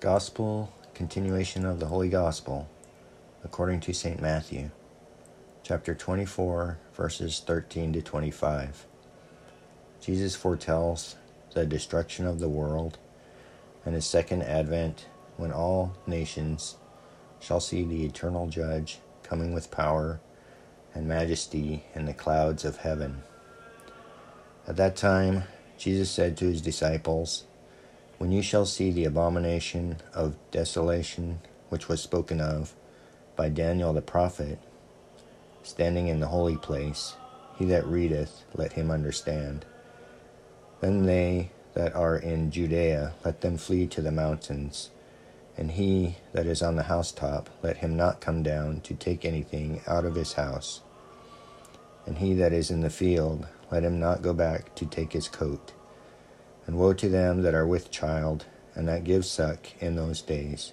Gospel, continuation of the Holy Gospel, according to St. Matthew, chapter 24, verses 13 to 25. Jesus foretells the destruction of the world and his second advent when all nations shall see the eternal judge coming with power and majesty in the clouds of heaven. At that time, Jesus said to his disciples, when you shall see the abomination of desolation which was spoken of by Daniel the prophet, standing in the holy place, he that readeth, let him understand. Then they that are in Judea, let them flee to the mountains. And he that is on the housetop, let him not come down to take anything out of his house. And he that is in the field, let him not go back to take his coat. And woe to them that are with child, and that give suck in those days.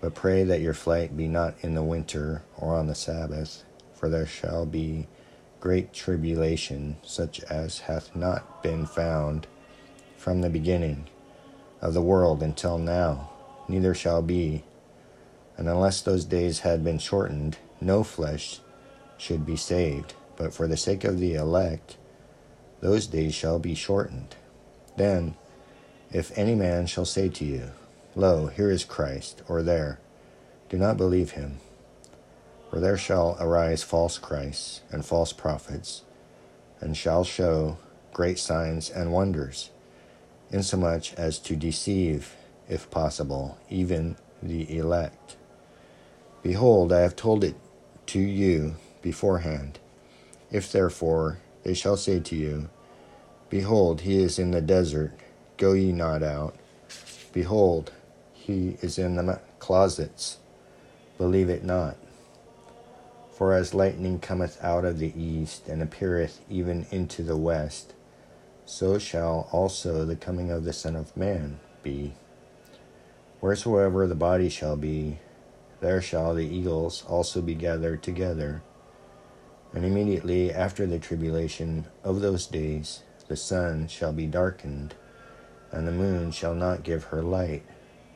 But pray that your flight be not in the winter or on the Sabbath, for there shall be great tribulation, such as hath not been found from the beginning of the world until now, neither shall be. And unless those days had been shortened, no flesh should be saved. But for the sake of the elect, those days shall be shortened. Then, if any man shall say to you, Lo, here is Christ, or there, do not believe him. For there shall arise false Christs and false prophets, and shall show great signs and wonders, insomuch as to deceive, if possible, even the elect. Behold, I have told it to you beforehand. If therefore they shall say to you, Behold, he is in the desert. Go ye not out. Behold, he is in the closets. Believe it not. For as lightning cometh out of the east, and appeareth even into the west, so shall also the coming of the Son of Man be. Wheresoever the body shall be, there shall the eagles also be gathered together. And immediately after the tribulation of those days, the sun shall be darkened, and the moon shall not give her light,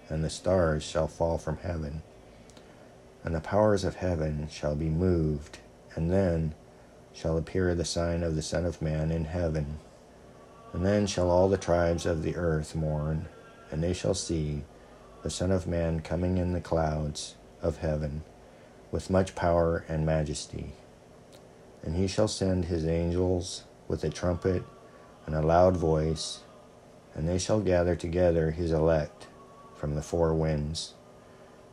and the stars shall fall from heaven, and the powers of heaven shall be moved, and then shall appear the sign of the Son of Man in heaven. And then shall all the tribes of the earth mourn, and they shall see the Son of Man coming in the clouds of heaven with much power and majesty. And he shall send his angels with a trumpet and a loud voice, and they shall gather together his elect from the four winds,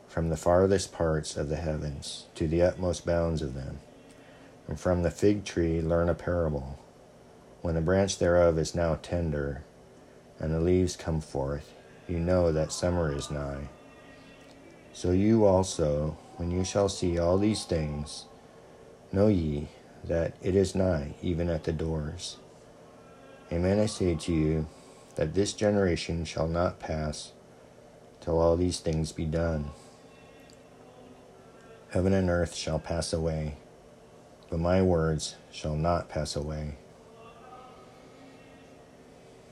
from the farthest parts of the heavens to the utmost bounds of them. And from the fig tree learn a parable. When the branch thereof is now tender, and the leaves come forth, you know that summer is nigh. So you also, when you shall see all these things, know ye that it is nigh, even at the doors. Amen, I say to you, that this generation shall not pass till all these things be done. Heaven and earth shall pass away, but my words shall not pass away.